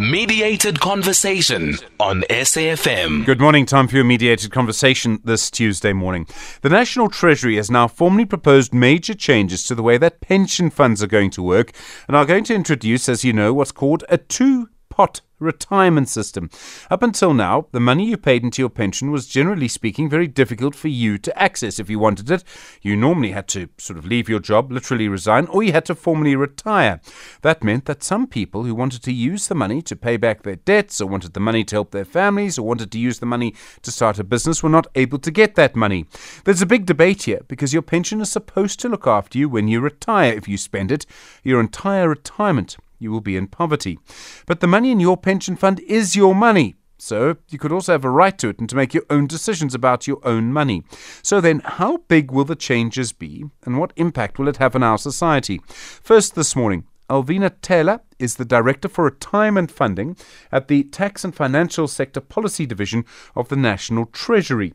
Mediated Conversation on SAFM. Good morning. Time for your mediated conversation this Tuesday morning. The National Treasury has now formally proposed major changes to the way that pension funds are going to work and are going to introduce, as you know, what's called a two pot retirement system. Up until now, the money you paid into your pension was generally speaking very difficult for you to access if you wanted it. You normally had to sort of leave your job, literally resign, or you had to formally retire. That meant that some people who wanted to use the money to pay back their debts, or wanted the money to help their families, or wanted to use the money to start a business were not able to get that money. There's a big debate here because your pension is supposed to look after you when you retire. If you spend it, your entire retirement you will be in poverty. But the money in your pension fund is your money. So you could also have a right to it and to make your own decisions about your own money. So then, how big will the changes be and what impact will it have on our society? First, this morning, Alvinah Thela is the Director for Retirement Funding at the Tax and Financial Sector Policy Division of the National Treasury.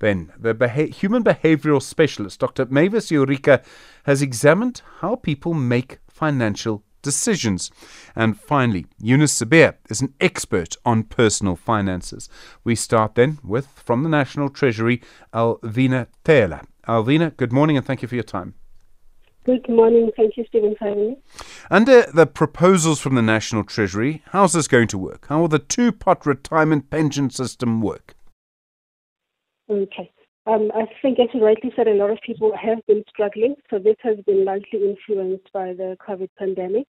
Then, the beha- human behavioral specialist, Dr. Mavis Ureka, has examined how people make financial decisions. And finally, Eunice Sibiya is an expert on personal finances. We start then with, from the National Treasury, Alvinah Thela. Alvinah, good morning and thank you for your time. Good morning. Thank you, Stephen, for having me. Under the proposals from the National Treasury, how's this going to work? How will the two pot retirement pension system work? Okay. Um, I think, as you rightly said, a lot of people have been struggling. So this has been largely influenced by the COVID pandemic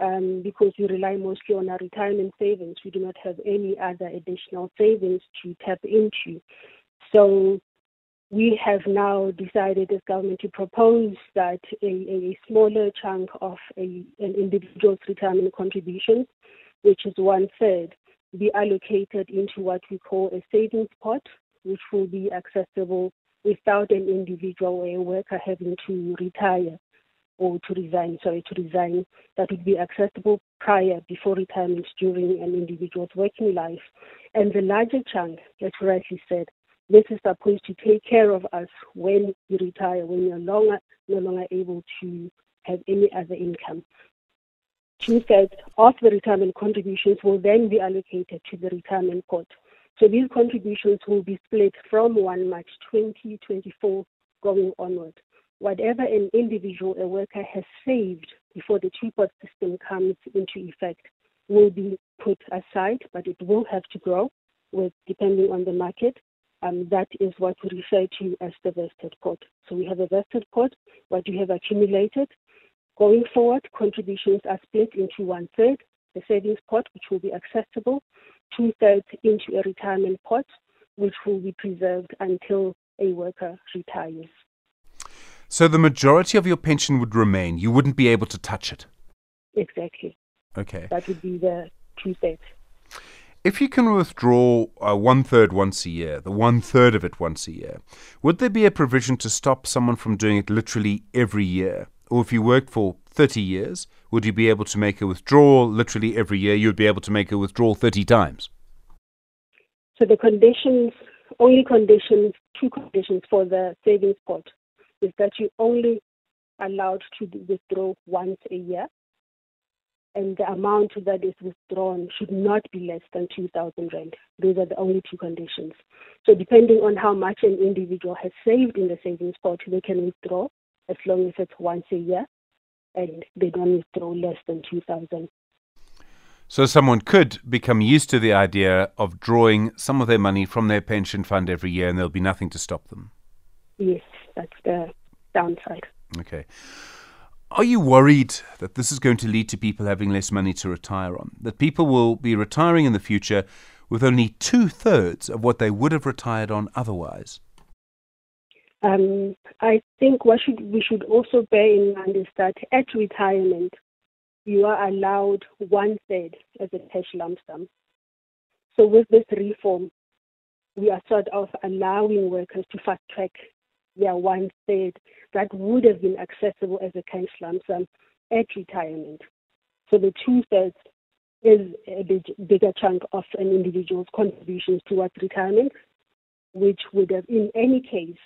um, because we rely mostly on our retirement savings. We do not have any other additional savings to tap into. So we have now decided as government to propose that a, a smaller chunk of a, an individual's retirement contributions, which is one third, be allocated into what we call a savings pot which will be accessible without an individual or a worker having to retire or to resign, sorry, to resign, that would be accessible prior, before retirement, during an individual's working life. And the larger chunk, as you rightly said, this is supposed to take care of us when you retire, when you're longer, no longer able to have any other income. Two thirds of the retirement contributions will then be allocated to the retirement pot. So these contributions will be split from 1 March 2024 going onward. Whatever an individual, a worker has saved before the two-pot system comes into effect will be put aside, but it will have to grow with depending on the market. Um, that is what we refer to as the vested pot. So we have a vested pot, what you have accumulated. Going forward, contributions are split into one third, the savings pot, which will be accessible, two thirds into a retirement pot, which will be preserved until a worker retires. So the majority of your pension would remain. You wouldn't be able to touch it. Exactly. Okay. That would be the two thirds. If you can withdraw uh, one third once a year, the one third of it once a year, would there be a provision to stop someone from doing it literally every year? Or if you worked for 30 years, would you be able to make a withdrawal literally every year? You'd be able to make a withdrawal 30 times. So the conditions, only conditions, two conditions for the savings pot is that you only allowed to withdraw once a year and the amount that is withdrawn should not be less than 2,000 Rand. Those are the only two conditions. So depending on how much an individual has saved in the savings pot, they can withdraw as long as it's once a year and they don't withdraw less than 2,000. So someone could become used to the idea of drawing some of their money from their pension fund every year and there'll be nothing to stop them. Yes, that's the downside. Okay. Are you worried that this is going to lead to people having less money to retire on? That people will be retiring in the future with only two thirds of what they would have retired on otherwise? Um, I think what should we should also bear in mind is that at retirement, you are allowed one third as a cash lump sum. So with this reform, we are sort of allowing workers to fast track their one third that would have been accessible as a cash lump sum at retirement. So the two thirds is a big, bigger chunk of an individual's contributions towards retirement, which would have in any case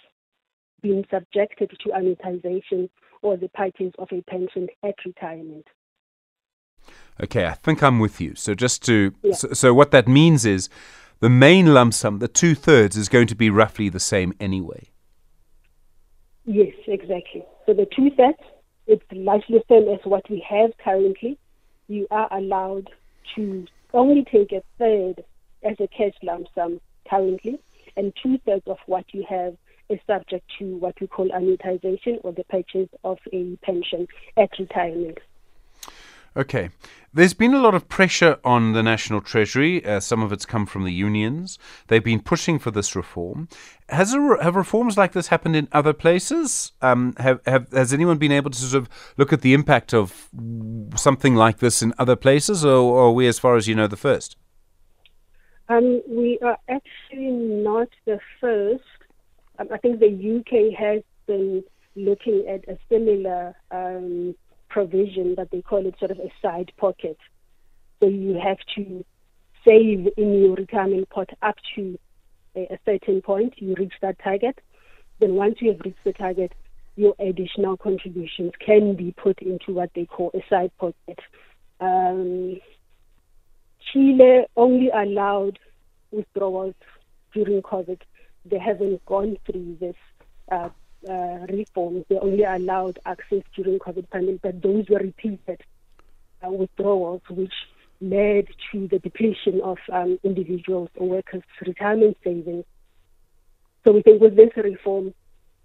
been subjected to annuitization or the purchase of a pension at retirement. Okay, I think I'm with you. So just to yeah. so, so, what that means is the main lump sum, the two thirds, is going to be roughly the same anyway. Yes, exactly. So the two thirds, it's largely the same as what we have currently. You are allowed to only take a third as a cash lump sum currently, and two thirds of what you have is subject to what we call annuitization or the purchase of a pension at retirement. Okay. There's been a lot of pressure on the National Treasury. Uh, some of it's come from the unions. They've been pushing for this reform. Has re- have reforms like this happened in other places? Um, have, have, has anyone been able to sort of look at the impact of something like this in other places, or, or are we, as far as you know, the first? Um, we are actually not the first. Um, I think the UK has been looking at a similar um, provision that they call it sort of a side pocket. So you have to save in your retirement pot up to a, a certain point. You reach that target. Then once you have reached the target, your additional contributions can be put into what they call a side pocket. Um, Chile only allowed withdrawals during COVID. They haven't gone through this uh, uh, they only allowed access during COVID pandemic, but those were repeated uh, withdrawals, which led to the depletion of um, individuals or workers' retirement savings. So we think with this reform,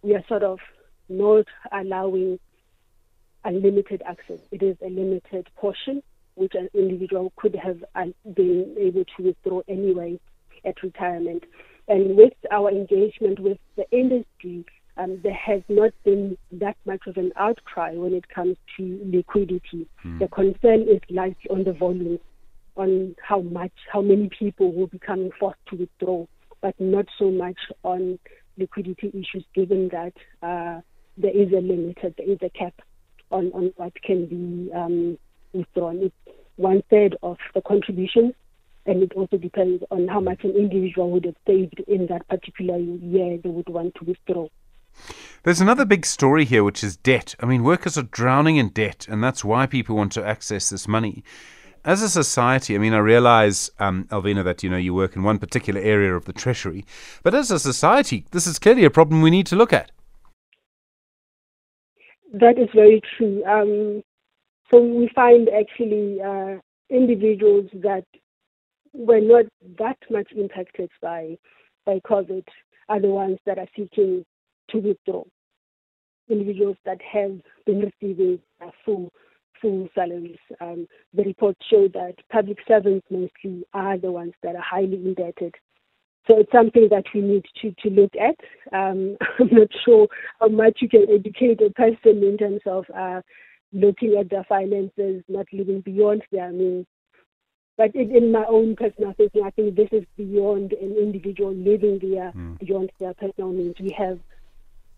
we are sort of not allowing unlimited access. It is a limited portion, which an individual could have uh, been able to withdraw anyway at retirement. And with our engagement with the industry, um, there has not been that much of an outcry when it comes to liquidity. Mm. The concern is largely on the volume, on how much, how many people will be coming forced to withdraw, but not so much on liquidity issues, given that uh, there is a limit, there is a cap on, on what can be um, withdrawn. It's one third of the contributions, and it also depends on how much an individual would have saved in that particular year they would want to withdraw. There's another big story here, which is debt. I mean, workers are drowning in debt, and that's why people want to access this money. As a society, I mean, I realize, um, Alvinah, that you know you work in one particular area of the treasury, but as a society, this is clearly a problem we need to look at. That is very true. Um, so we find actually uh, individuals that were not that much impacted by by COVID are the ones that are seeking to withdraw. Individuals that have been receiving full full salaries. Um, the report showed that public servants mostly are the ones that are highly indebted. So it's something that we need to, to look at. Um, I'm not sure how much you can educate a person in terms of uh, looking at their finances, not living beyond their means. But in, in, my own personal thinking, I think this is beyond an individual living there, mm. beyond their personal means. We have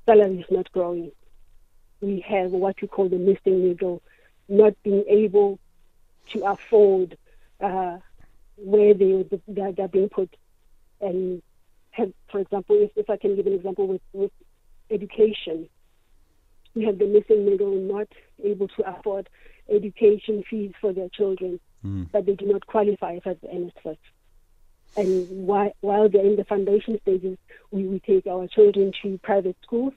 salaries not growing. We have what we call the missing middle, not being able to afford uh, where they, they, they're being put. And have, for example, if, if I can give an example with, with education, we have the missing middle not able to afford education fees for their children, mm. but they do not qualify for the NSFAS. And while, while they're in the foundation stages, we, we take our children to private schools,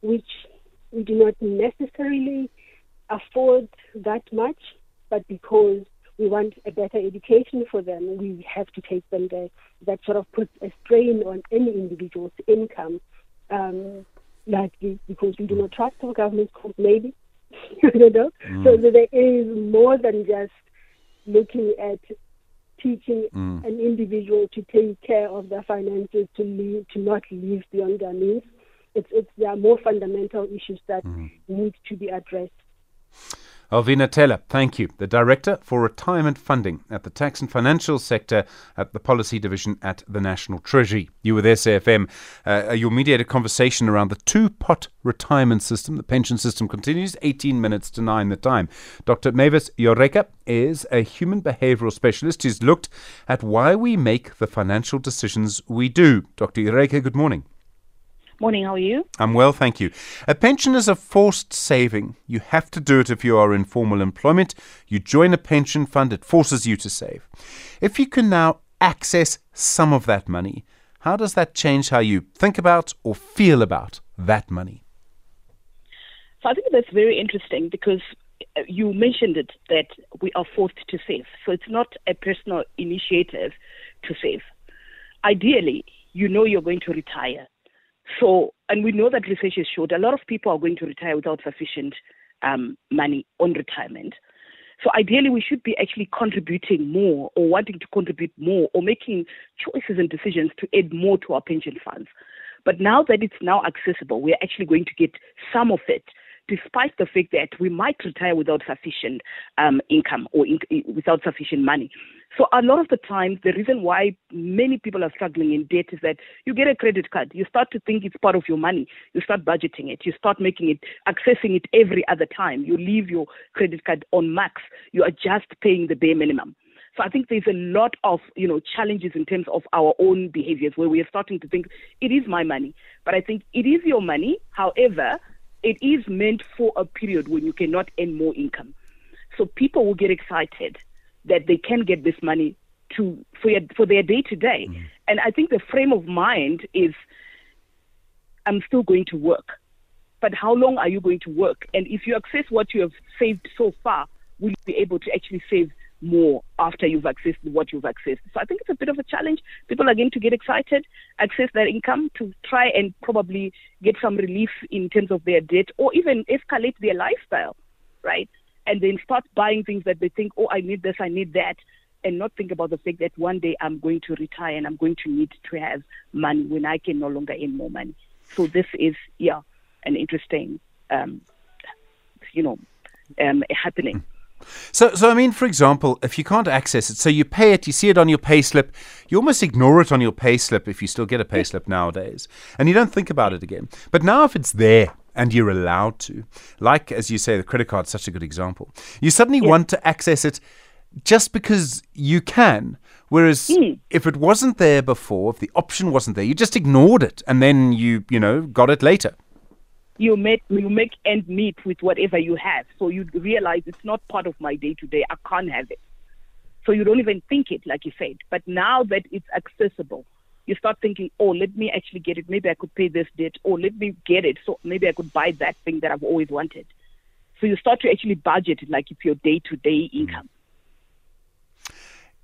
which we do not necessarily afford that much, but because we want a better education for them, we have to take them there. That sort of puts a strain on any individual's income, um, likely because we do not trust our government schools, maybe. I don't know. Mm. So there is more than just looking at teaching mm. an individual to take care of their finances, to leave, to not live beyond their means. It's, it's there are more fundamental issues that mm. need to be addressed. Alvinah Thela, thank you. The Director for Retirement Funding at the Tax and Financial Sector at the Policy Division at the National Treasury. You with SAFM. Uh, your mediated conversation around the two pot retirement system, the pension system, continues 18 minutes to 9 the time. Dr. Mavis Ureka is a human behavioral specialist who's looked at why we make the financial decisions we do. Dr. Ureka, good morning. Morning, how are you? I'm well, thank you. A pension is a forced saving. You have to do it if you are in formal employment. You join a pension fund, it forces you to save. If you can now access some of that money, how does that change how you think about or feel about that money? So I think that's very interesting because uh, you mentioned it that we are forced to save. So it's not a personal initiative to save. Ideally, you know you're going to retire. So, and we know that research has showed a lot of people are going to retire without sufficient um, money on retirement. So ideally, we should be actually contributing more or wanting to contribute more or making choices and decisions to add more to our pension funds. But now that it's now accessible, we're actually going to get some of it despite the fact that we might retire without sufficient um, income or in, without sufficient money. So a lot of the times, the reason why many people are struggling in debt is that you get a credit card, you start to think it's part of your money, you start budgeting it, you start making it, accessing it every other time. You leave your credit card on max, you are just paying the bare minimum. So I think there's a lot of you know challenges in terms of our own behaviors where we are starting to think it is my money, but I think it is your money. However, it is meant for a period when you cannot earn more income. So people will get excited that they can get this money to for, your, for their day to day. Mm. And I think the frame of mind is I'm still going to work. But how long are you going to work? And if you access what you have saved so far, will you be able to actually save more after you've accessed what you've accessed. So I think it's a bit of a challenge. People are going to get excited, access their income to try and probably get some relief in terms of their debt or even escalate their lifestyle, right? And then start buying things that they think, oh, I need this, I need that, and not think about the fact that one day I'm going to retire and I'm going to need to have money when I can no longer earn more money. So this is, yeah, an interesting, um, you know, um, happening. So, so I mean, for example, if you can't access it, so you pay it, you see it on your payslip, you almost ignore it on your payslip if you still get a payslip nowadays, and you don't think about it again. But now, if it's there and you're allowed to, like as you say, the credit card is such a good example, you suddenly yeah. want to access it just because you can. Whereas mm. if it wasn't there before, if the option wasn't there, you just ignored it, and then you, you know, got it later you make you make end meet with whatever you have. So you realize it's not part of my day to day. I can't have it. So you don't even think it, like you said. But now that it's accessible, you start thinking, oh, let me actually get it. Maybe I could pay this debt, or let me get it. So maybe I could buy that thing that I've always wanted. So you start to actually budget it like it's your day to day income.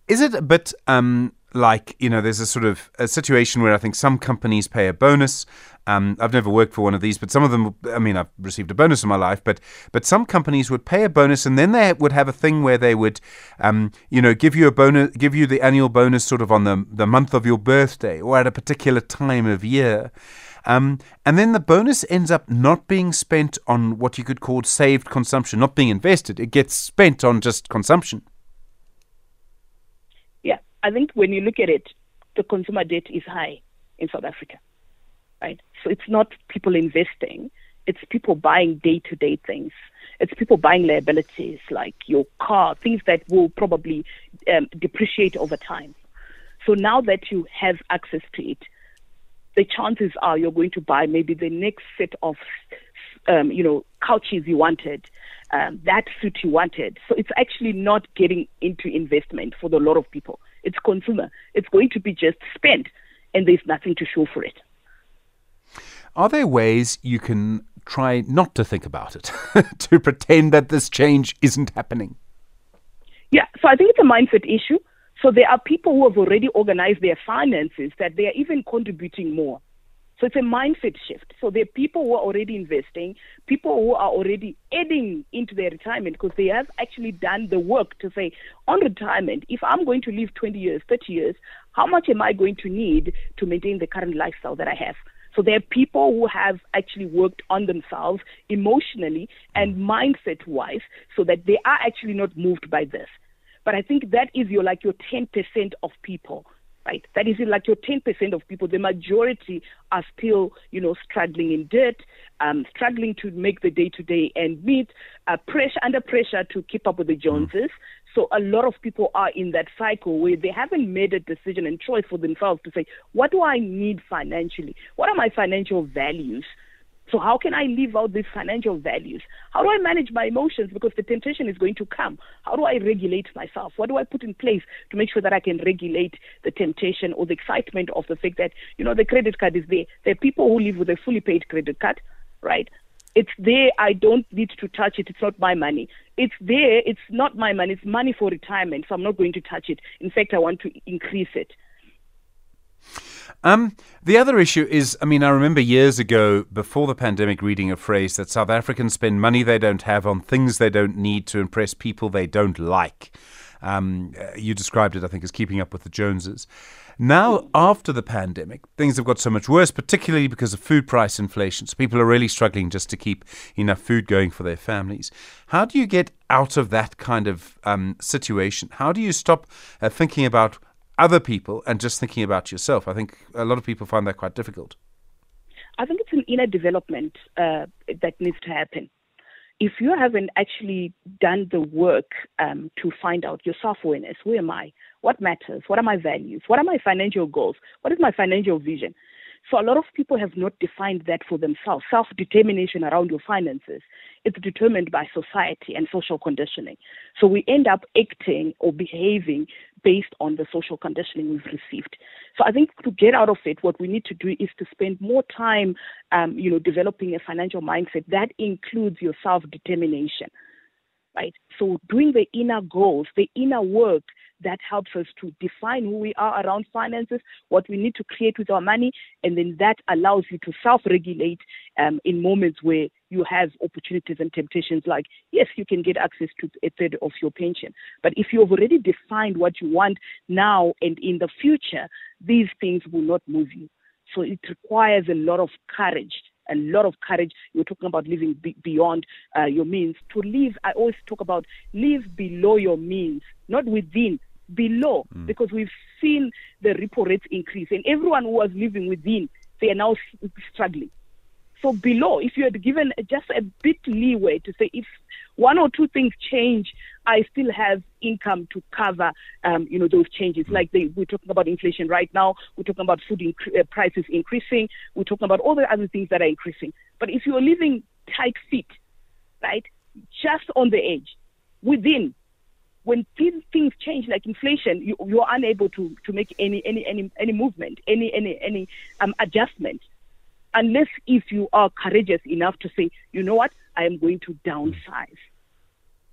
Is it a bit um, like you know there's a sort of a situation where I think some companies pay a bonus. Um, I've never worked for one of these, but some of them. I mean, I've received a bonus in my life, but but some companies would pay a bonus, and then they would have a thing where they would, um, you know, give you a bonus, give you the annual bonus sort of on the the month of your birthday or at a particular time of year. Um, and then the bonus ends up not being spent on what you could call saved consumption, not being invested. It gets spent on just consumption. I think when you look at it, the consumer debt is high in South Africa, right? So it's not people investing, it's people buying day to day things. It's people buying liabilities like your car, things that will probably um, depreciate over time. So now that you have access to it, the chances are you're going to buy maybe the next set of, um, you know, couches you wanted, um, that suit you wanted. So it's actually not getting into investment for a lot of people it's consumer. It's going to be just spent, and there's nothing to show for it. Are there ways you can try not to think about it, to pretend that this change isn't happening? Yeah, so I think it's a mindset issue. So there are people who have already organized their finances that they are even contributing more. So it's a mindset shift. So there are people who are already investing, people who are already adding into their retirement because they have actually done the work to say, on retirement, if I'm going to live 20 years, 30 years, how much am I going to need to maintain the current lifestyle that I have? So there are people who have actually worked on themselves emotionally and mindset wise so that they are actually not moved by this. But I think that is your like your 10% of people right? That is like your 10% of people. The majority are still, you know, struggling in debt, um, struggling to make the day-to-day end meet, uh, pressure under pressure to keep up with the Joneses. Mm. So a lot of people are in that cycle where they haven't made a decision and choice for themselves to say, what do I need financially? What are my financial values? So how can I live out these financial values? How do I manage my emotions? Because the temptation is going to come. How do I regulate myself? What do I put in place to make sure that I can regulate the temptation or the excitement of the fact that, you know, the credit card is there. There are people who live with a fully paid credit card, right? It's there. I don't need to touch it. It's not my money. It's there. It's not my money. It's money for retirement. So I'm not going to touch it. In fact, I want to increase it. Um, the other issue is, I mean, I remember years ago, before the pandemic, reading a phrase that South Africans spend money they don't have on things they don't need to impress people they don't like. Um, uh, you described it, I think, as keeping up with the Joneses. Now, after the pandemic, things have got so much worse, particularly because of food price inflation. So people are really struggling just to keep enough food going for their families. How do you get out of that kind of um, situation? How do you stop uh, thinking about other people and just thinking about yourself. I think a lot of people find that quite difficult. I think it's an inner development uh, that needs to happen. If you haven't actually done the work um, to find out your self awareness, who am I? What matters? What are my values? What are my financial goals? What is my financial vision? So a lot of people have not defined that for themselves. Self-determination around your finances, it's determined by society and social conditioning. So we end up acting or behaving based on the social conditioning we've received. So I think to get out of it, what we need to do is to spend more time, um, you know, developing a financial mindset that includes your self-determination. Right. So doing the inner goals, the inner work that helps us to define who we are around finances, what we need to create with our money, and then that allows you to self regulate um, in moments where you have opportunities and temptations like, yes, you can get access to a third of your pension. But if you've already defined what you want now and in the future, these things will not move you. So it requires a lot of courage a lot of courage. You're talking about living be- beyond uh, your means. To live, I always talk about live below your means, not within below mm. because we've seen the repo rates increase and everyone who was living within they are now struggling so below if you had given just a bit leeway to say if one or two things change i still have income to cover um, you know those changes mm. like they, we're talking about inflation right now we're talking about food inc- uh, prices increasing we're talking about all the other things that are increasing but if you're living tight fit right just on the edge within when things change like inflation, you, you are unable to, to make any, any, any, any movement, any, any, any um, adjustment, unless if you are courageous enough to say, you know what, I am going to downsize.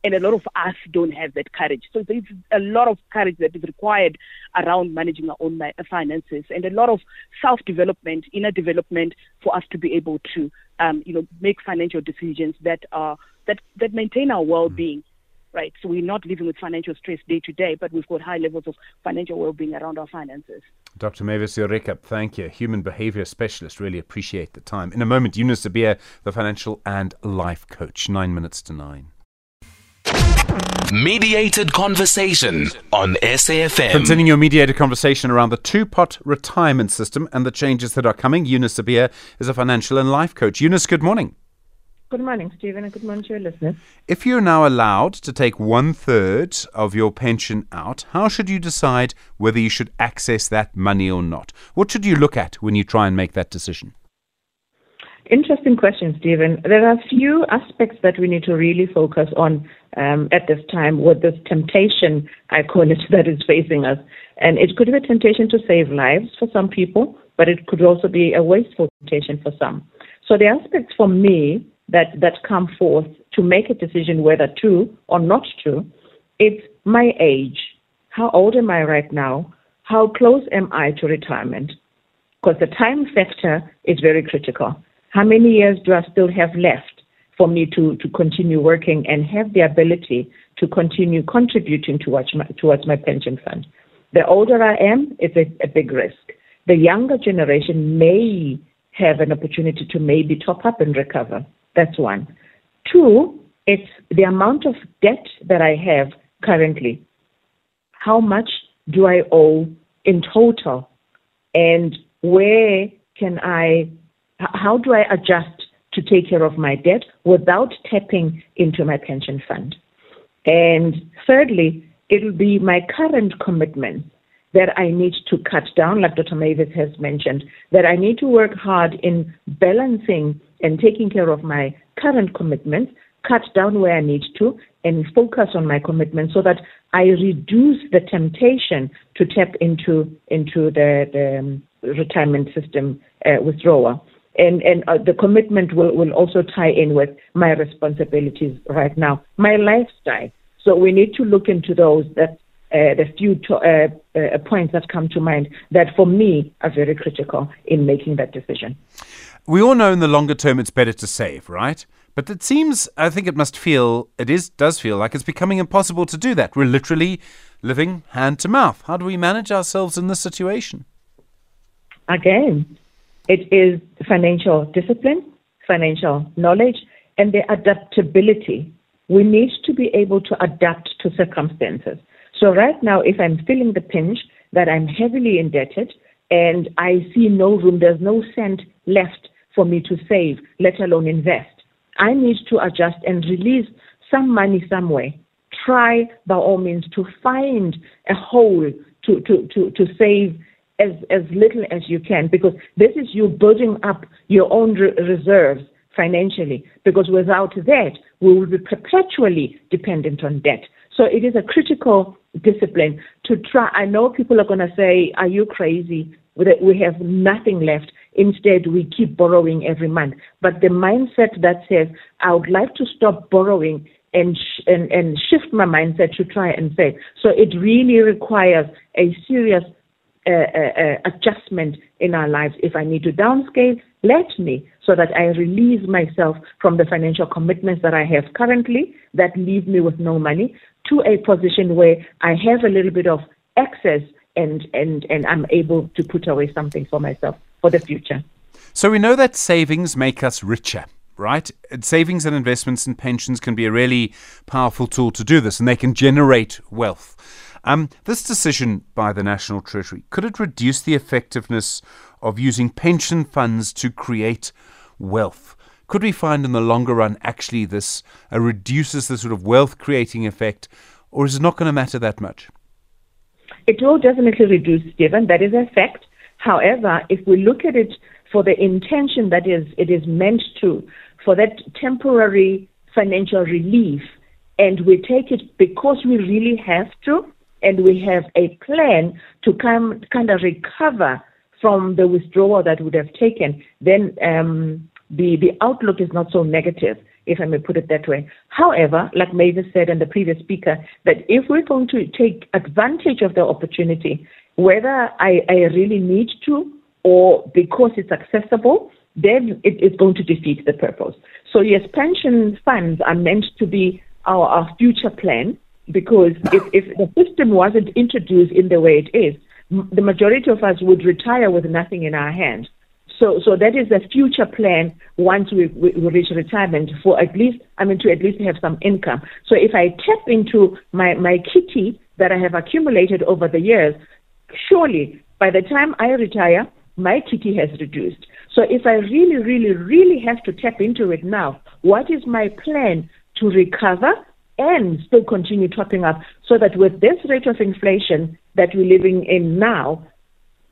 And a lot of us don't have that courage. So there's a lot of courage that is required around managing our own finances and a lot of self-development, inner development for us to be able to, um, you know, make financial decisions that are that that maintain our well-being. Mm-hmm right? So we're not living with financial stress day to day, but we've got high levels of financial well-being around our finances. Dr. Mavis Ureka, thank you. Human behavior specialist. Really appreciate the time. In a moment, Eunice Sibiya, the financial and life coach. Nine minutes to nine. Mediated conversation on SAFM. Continuing your mediated conversation around the two pot retirement system and the changes that are coming. Eunice Sibiya is a financial and life coach. Eunice, good morning. Good morning, Stephen, and good morning to your listeners. If you're now allowed to take one third of your pension out, how should you decide whether you should access that money or not? What should you look at when you try and make that decision? Interesting question, Stephen. There are a few aspects that we need to really focus on um, at this time with this temptation, I call it, that is facing us. And it could be a temptation to save lives for some people, but it could also be a wasteful temptation for some. So the aspects for me that, that come forth to make a decision whether to or not to, it's my age. How old am I right now? How close am I to retirement? Because the time factor is very critical. How many years do I still have left for me to, to continue working and have the ability to continue contributing towards my, towards my pension fund? The older I am, it's a, a big risk. The younger generation may have an opportunity to maybe top up and recover. That's one. Two, it's the amount of debt that I have currently. How much do I owe in total? And where can I, how do I adjust to take care of my debt without tapping into my pension fund? And thirdly, it'll be my current commitments that I need to cut down, like Dr. Mavis has mentioned, that I need to work hard in balancing and taking care of my current commitments, cut down where I need to, and focus on my commitments so that I reduce the temptation to tap into into the, the um, retirement system uh, withdrawal. And, and uh, the commitment will, will also tie in with my responsibilities right now, my lifestyle. So we need to look into those that uh, the few to, uh, uh, points that come to mind that for me are very critical in making that decision. We all know in the longer term it's better to save, right? But it seems, I think it must feel, it is does feel like it's becoming impossible to do that. We're literally living hand to mouth. How do we manage ourselves in this situation? Again, it is financial discipline, financial knowledge, and the adaptability. We need to be able to adapt to circumstances. So right now, if I'm feeling the pinch that I'm heavily indebted and I see no room, there's no cent left for me to save, let alone invest, I need to adjust and release some money somewhere. Try by all means to find a hole to, to, to, to save as, as little as you can because this is you building up your own re- reserves financially because without that, we will be perpetually dependent on debt. So it is a critical discipline to try. I know people are going to say, Are you crazy? We have nothing left. Instead, we keep borrowing every month. But the mindset that says, I would like to stop borrowing and, sh- and, and shift my mindset to try and save. So it really requires a serious uh, uh, uh, adjustment in our lives. If I need to downscale, let me so that I release myself from the financial commitments that I have currently that leave me with no money to a position where I have a little bit of excess and, and, and I'm able to put away something for myself for the future. So we know that savings make us richer right? Savings and investments and pensions can be a really powerful tool to do this, and they can generate wealth. Um, this decision by the National Treasury could it reduce the effectiveness of using pension funds to create wealth? Could we find in the longer run actually this uh, reduces the sort of wealth creating effect, or is it not going to matter that much? It will definitely reduce, Stephen. That is a fact. However, if we look at it for the intention that is it is meant to, for that temporary financial relief, and we take it because we really have to, and we have a plan to come kind of recover from the withdrawal that would have taken, then um, the the outlook is not so negative, if I may put it that way. However, like Mavis said and the previous speaker, that if we're going to take advantage of the opportunity, whether I, I really need to or because it's accessible, then it is going to defeat the purpose. So yes, pension funds are meant to be our, our future plan because if, if the system wasn't introduced in the way it is, the majority of us would retire with nothing in our hand. So, so that is the future plan once we, we, we, reach retirement for at least, I mean, to at least have some income. So if I tap into my, my kitty that I have accumulated over the years, surely by the time I retire, my kitty has reduced. So if I really, really, really have to tap into it now, what is my plan to recover and still continue topping up so that with this rate of inflation that we're living in now,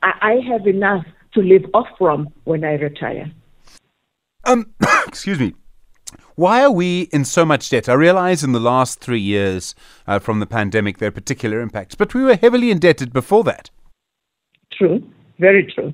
I, I have enough to live off from when I retire. Um, excuse me. Why are we in so much debt? I realize in the last three years uh, from the pandemic there are particular impacts, but we were heavily indebted before that. True, very true.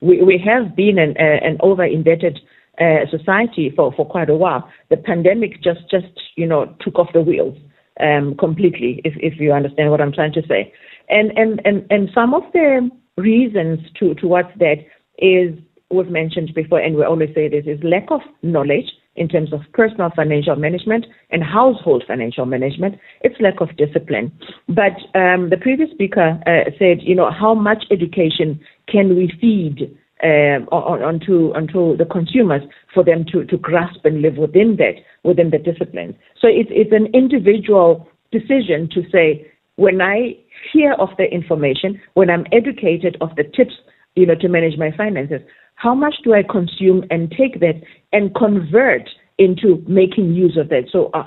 We, we have been an, uh, an over indebted uh, society for, for quite a while. The pandemic just, just you know, took off the wheels um, completely, if, if you understand what I'm trying to say. And, and, and, and some of the reasons to, towards that is, was mentioned before, and we always say this, is lack of knowledge in terms of personal financial management and household financial management. It's lack of discipline. But um, the previous speaker uh, said, you know, how much education can we feed uh, on, onto onto the consumers for them to, to grasp and live within that within the disciplines. So it's it's an individual decision to say when I hear of the information, when I'm educated of the tips, you know, to manage my finances, how much do I consume and take that and convert into making use of that? So uh,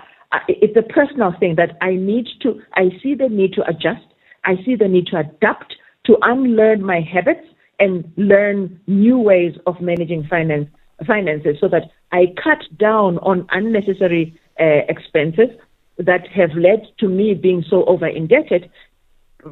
it's a personal thing that I need to, I see the need to adjust. I see the need to adapt, to unlearn my habits and learn new ways of managing finance, finances so that I cut down on unnecessary uh, expenses that have led to me being so over indebted.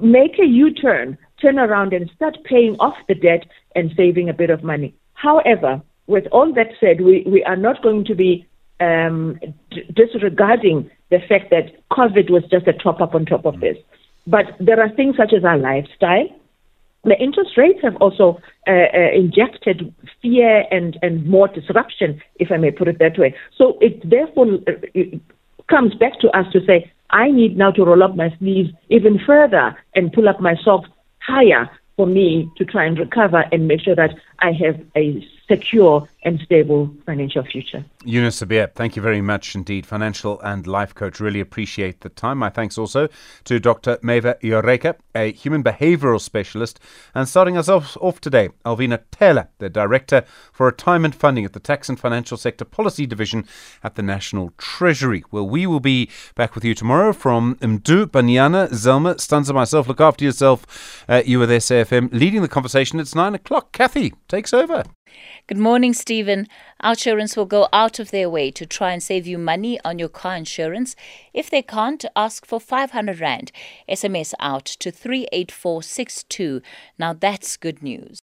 Make a U turn, turn around and start paying off the debt and saving a bit of money. However, with all that said, we, we are not going to be um, d- disregarding the fact that COVID was just a top up on top of this. But there are things such as our lifestyle. The interest rates have also uh, uh, injected fear and, and more disruption, if I may put it that way. So it therefore uh, it comes back to us to say, I need now to roll up my sleeves even further and pull up my socks higher for me to try and recover and make sure that I have a secure and stable financial future. Eunice Sibiya, thank you very much indeed. Financial and life coach. Really appreciate the time. My thanks also to Dr. Maeva Ureka, a human behavioral specialist. And starting us off, off today, Alvinah Thela, the Director for Retirement Funding at the Tax and Financial Sector Policy Division at the National Treasury. Well, we will be back with you tomorrow from Mdu, Banyana, Zelma, Stanza, myself. Look after yourself. Uh, you with SAFM leading the conversation. It's nine o'clock. Kathy takes over. Good morning, Stephen. OUTsurance will go out of their way to try and save you money on your car insurance. If they can't, ask for 500 Rand. SMS out to 38462. Now that's good news.